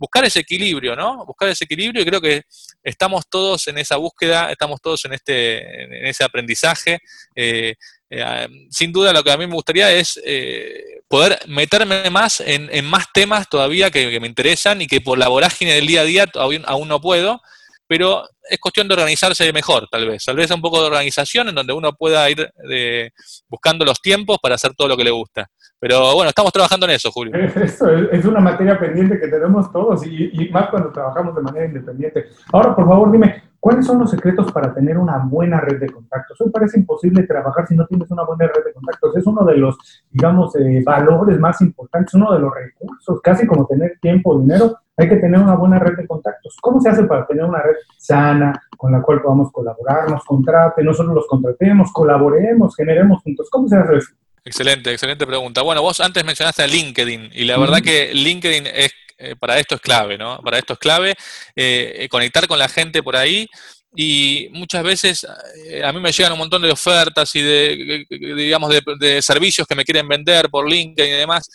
buscar ese equilibrio, ¿no? Buscar ese equilibrio y creo que estamos todos en esa búsqueda, estamos todos en, este, en ese aprendizaje. Eh, eh, sin duda lo que a mí me gustaría es eh, poder meterme más en, más temas todavía que, me interesan y que por la vorágine del día a día aún no puedo, pero es cuestión de organizarse mejor, tal vez. Tal vez un poco de organización en donde uno pueda ir eh, buscando los tiempos para hacer todo lo que le gusta. Pero bueno, estamos trabajando en eso, Julio. Eso es una materia pendiente que tenemos todos y, y más cuando trabajamos de manera independiente. Ahora, por favor, dime, ¿Cuáles son los secretos para tener una buena red de contactos? Hoy parece imposible trabajar si no tienes una buena red de contactos. Es uno de los, digamos, eh, valores más importantes, uno de los recursos, casi como tener tiempo, o dinero, hay que tener una buena red de contactos. ¿Cómo se hace para tener una red sana con la cual podamos colaborar, nos contrate, no solo los contratemos, colaboremos, generemos juntos? ¿Cómo se hace eso? Excelente, excelente pregunta. Bueno, vos antes mencionaste a LinkedIn y la verdad que LinkedIn es eh, para esto es clave, ¿no? Para esto es clave eh, conectar con la gente por ahí y muchas veces eh, a mí me llegan un montón de ofertas y de, digamos, de, servicios que me quieren vender por LinkedIn y demás.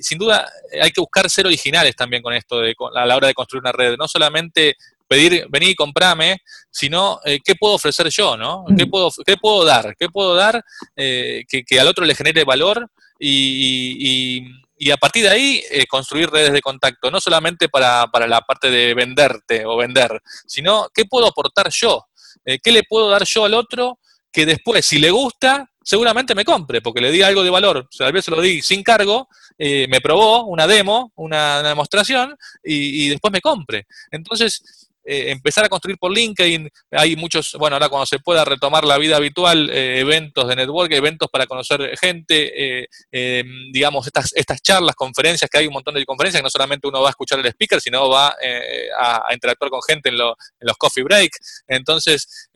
sin duda hay que buscar ser originales también con esto de, a la hora de construir una red, no solamente pedir, venir y comprame, sino qué puedo ofrecer yo, ¿no? ¿Qué puedo, qué puedo dar? ¿Qué puedo dar que, al otro le genere valor y, y a partir de ahí eh, construir redes de contacto, no solamente para, la parte de venderte o vender, sino qué puedo aportar yo, eh, qué le puedo dar yo al otro que después, si le gusta, seguramente me compre, porque le di algo de valor. O sea, tal vez se lo di sin cargo, eh, me probó una demo, una, demostración, y, y, después me compre. Entonces, eh, empezar a construir por LinkedIn. Hay muchos, bueno, ahora cuando se pueda retomar la vida habitual, eh, eventos de network, eventos para conocer gente, eh, em, digamos, estas, estas charlas, conferencias, que hay un montón de conferencias, que no solamente uno va a escuchar el speaker, sino va a, interactuar con gente en, en los coffee break. Entonces,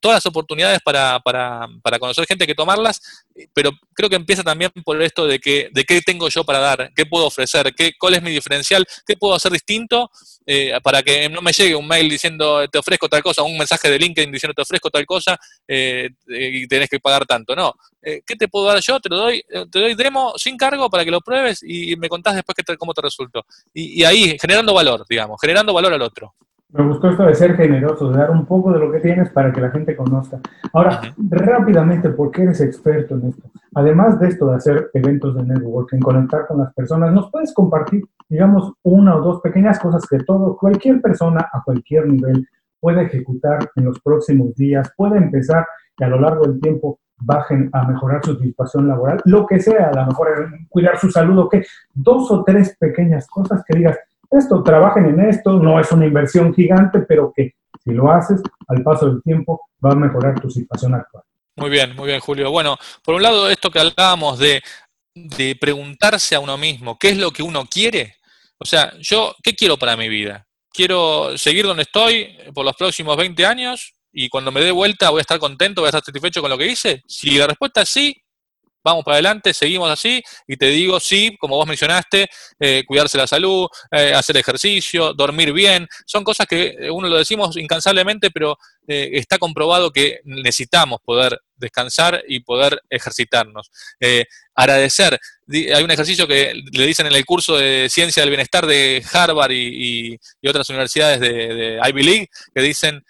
todas las oportunidades para, para, para, conocer gente, que tomarlas, pero creo que empieza también por esto de que de qué tengo yo para dar, qué puedo ofrecer, qué, cuál es mi diferencial, qué puedo hacer distinto eh, para que no me llegue un mail diciendo te ofrezco tal cosa, un mensaje de LinkedIn diciendo te ofrezco tal cosa eh, y tenés que pagar tanto. No, eh, ¿qué te puedo dar yo? Te lo doy, te doy demo sin cargo para que lo pruebes y me contás después qué cómo te resultó. Y ahí, generando valor, digamos, generando valor al otro. Me gustó esto de ser generoso, de dar un poco de lo que tienes para que la gente conozca. Ahora, rápidamente, porque eres experto en esto? Además de esto de hacer eventos de networking, conectar con las personas, ¿nos puedes compartir, digamos, una o dos pequeñas cosas que todo, cualquier persona a cualquier nivel puede ejecutar en los próximos días, puede empezar y a lo largo del tiempo bajen a mejorar su situación laboral, lo que sea, a lo mejor cuidar su salud o qué, dos o tres pequeñas cosas que digas, esto, trabajen en esto, no es una inversión gigante, pero que si lo haces, al paso del tiempo va a mejorar tu situación actual. Muy bien, muy bien, Julio. Bueno, por un lado, esto que hablábamos de, de preguntarse a uno mismo, ¿qué es lo que uno quiere? O sea, yo, ¿qué quiero para mi vida? ¿Quiero seguir donde estoy por los próximos 20 años? Y cuando me dé vuelta voy a estar contento, voy a estar satisfecho con lo que hice. Si la respuesta es sí, vamos para adelante, seguimos así, y te digo, sí, como vos mencionaste, eh, cuidarse la salud, eh, hacer ejercicio, dormir bien, son cosas que eh, uno lo decimos incansablemente, pero está comprobado que necesitamos poder descansar y poder ejercitarnos. agradecer, hay un ejercicio que le dicen en el curso de Ciencia del Bienestar de Harvard y, otras universidades de, de, Ivy League, que dicen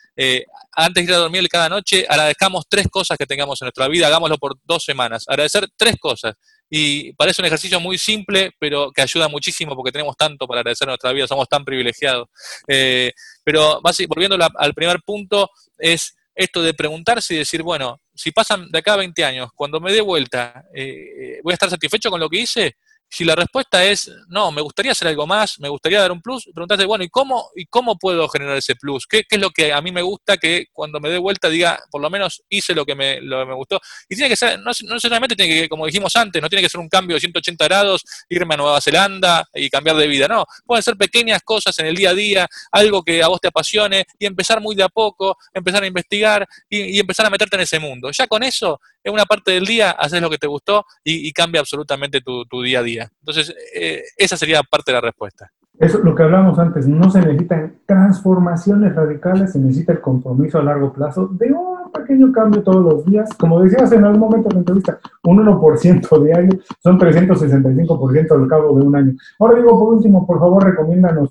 antes de ir a dormir cada noche, agradezcamos tres cosas que tengamos en nuestra vida, hagámoslo por dos semanas, agradecer tres cosas. Y parece un ejercicio muy simple, pero que ayuda muchísimo porque tenemos tanto para agradecer en nuestra vida, somos tan privilegiados. Eh, pero volviendo al primer punto, es esto de preguntarse y decir, bueno, si pasan de acá a 20 años, cuando me dé vuelta, eh, ¿voy a estar satisfecho con lo que hice? Si la respuesta es no, me gustaría hacer algo más, me gustaría dar un plus, preguntarse, bueno, ¿y cómo, ¿y cómo puedo generar ese plus? ¿Qué, es lo que a mí me gusta que cuando me dé vuelta diga, por lo menos hice lo que me, lo que me gustó? Y tiene que ser, no, no necesariamente tiene que, como dijimos antes, no tiene que ser un cambio de 180 grados, irme a Nueva Zelanda y cambiar de vida, no. Pueden ser pequeñas cosas en el día a día, algo que a vos te apasione y empezar muy de a poco, empezar a investigar y, empezar a meterte en ese mundo. Ya con eso, en una parte del día, haces lo que te gustó y, cambia absolutamente tu día a día. Entonces, eh, esa sería parte de la respuesta. Eso, lo que hablábamos antes, no se necesitan transformaciones radicales, se necesita el compromiso a largo plazo de un pequeño cambio todos los días. Como decías en algún momento de la entrevista, un 1% diario son 365% al cabo de un año. Ahora digo, por último, por favor, recomiéndanos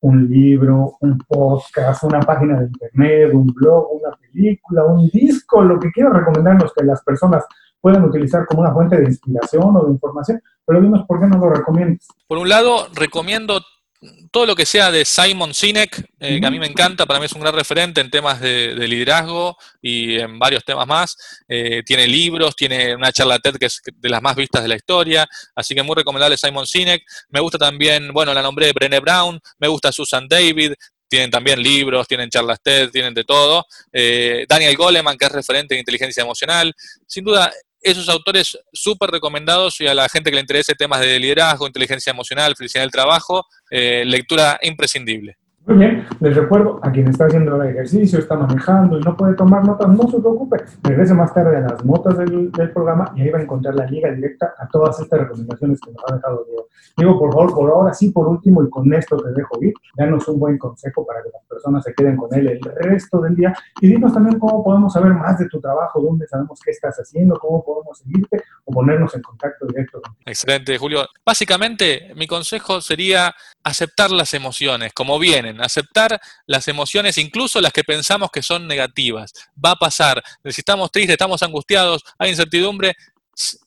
un libro, un podcast, una página de internet, un blog, una película, un disco, lo que quieras recomendarnos que las personas pueden utilizar como una fuente de inspiración o de información, pero dinos por qué no lo recomiendas. Por un lado, recomiendo todo lo que sea de Simon Sinek, eh, que a mí me encanta, para mí es un gran referente en temas de, liderazgo y en varios temas más. Eh, tiene libros, tiene una charla TED que es de las más vistas de la historia, así que muy recomendable Simon Sinek. Me gusta también, bueno, la nombré Brené Brown, me gusta Susan David, tienen también libros, tienen charlas TED, tienen de todo. Eh, Daniel Goleman, que es referente en inteligencia emocional. Sin duda, esos autores súper recomendados y a la gente que le interese temas de liderazgo, inteligencia emocional, felicidad del trabajo, eh, lectura imprescindible. Muy bien, les recuerdo a quien está haciendo el ejercicio, está manejando y no puede tomar notas, no se preocupe, regrese más tarde a las notas del, programa y ahí va a encontrar la liga directa a todas estas recomendaciones que nos ha dejado Diego. Diego, por favor, por ahora sí, por último y con esto te dejo ir, danos un buen consejo para que las personas se queden con él el resto del día y dinos también cómo podemos saber más de tu trabajo, dónde sabemos qué estás haciendo, cómo podemos seguirte o ponernos en contacto directo Excelente, Julio. Básicamente, mi consejo sería aceptar las emociones como vienen aceptar las emociones, incluso las que pensamos que son negativas. Va a pasar. Si estamos tristes, estamos angustiados, hay incertidumbre,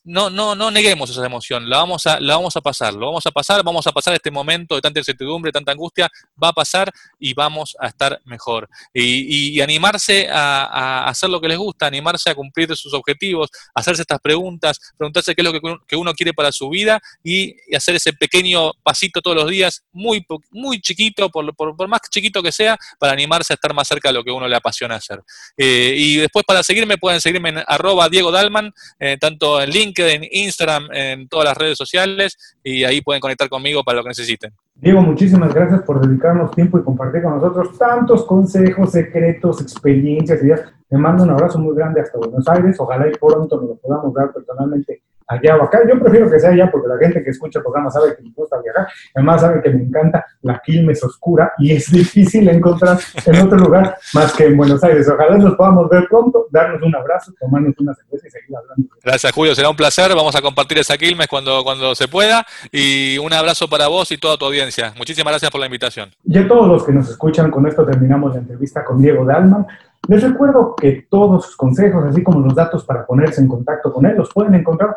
no, no, no neguemos esa emoción, la vamos, a, la vamos a pasar, lo vamos a pasar, vamos a pasar este momento de tanta incertidumbre, tanta angustia, va a pasar y vamos a estar mejor. Y, animarse a, hacer lo que les gusta, animarse a cumplir sus objetivos, hacerse estas preguntas, preguntarse qué es lo que, uno quiere para su vida y, hacer ese pequeño pasito todos los días, muy, muy chiquito, por, por, más chiquito que sea, para animarse a estar más cerca de lo que uno le apasiona hacer. Eh, y después para seguirme pueden seguirme en arroba Diego Dalman, eh, tanto en LinkedIn, Instagram, en todas las redes sociales y ahí pueden conectar conmigo para lo que necesiten. Diego, muchísimas gracias por dedicarnos tiempo y compartir con nosotros tantos consejos, secretos, experiencias, ideas. Te mando un abrazo muy grande hasta Buenos Aires. Ojalá y pronto nos lo podamos dar personalmente allá o acá. Yo prefiero que sea allá porque la gente que escucha el programa sabe que me gusta viajar, además sabe que me encanta la Quilmes oscura y es difícil encontrar en otro lugar más que en Buenos Aires. Ojalá nos podamos ver pronto, darnos un abrazo, tomarnos una cerveza y seguir hablando. Gracias Julio, será un placer, vamos a compartir esa Quilmes cuando, cuando se pueda y un abrazo para vos y toda tu audiencia. Muchísimas gracias por la invitación. Y a todos los que nos escuchan, con esto terminamos la entrevista con Diego Dalman. Les recuerdo que todos sus consejos, así como los datos para ponerse en contacto con él, los pueden encontrar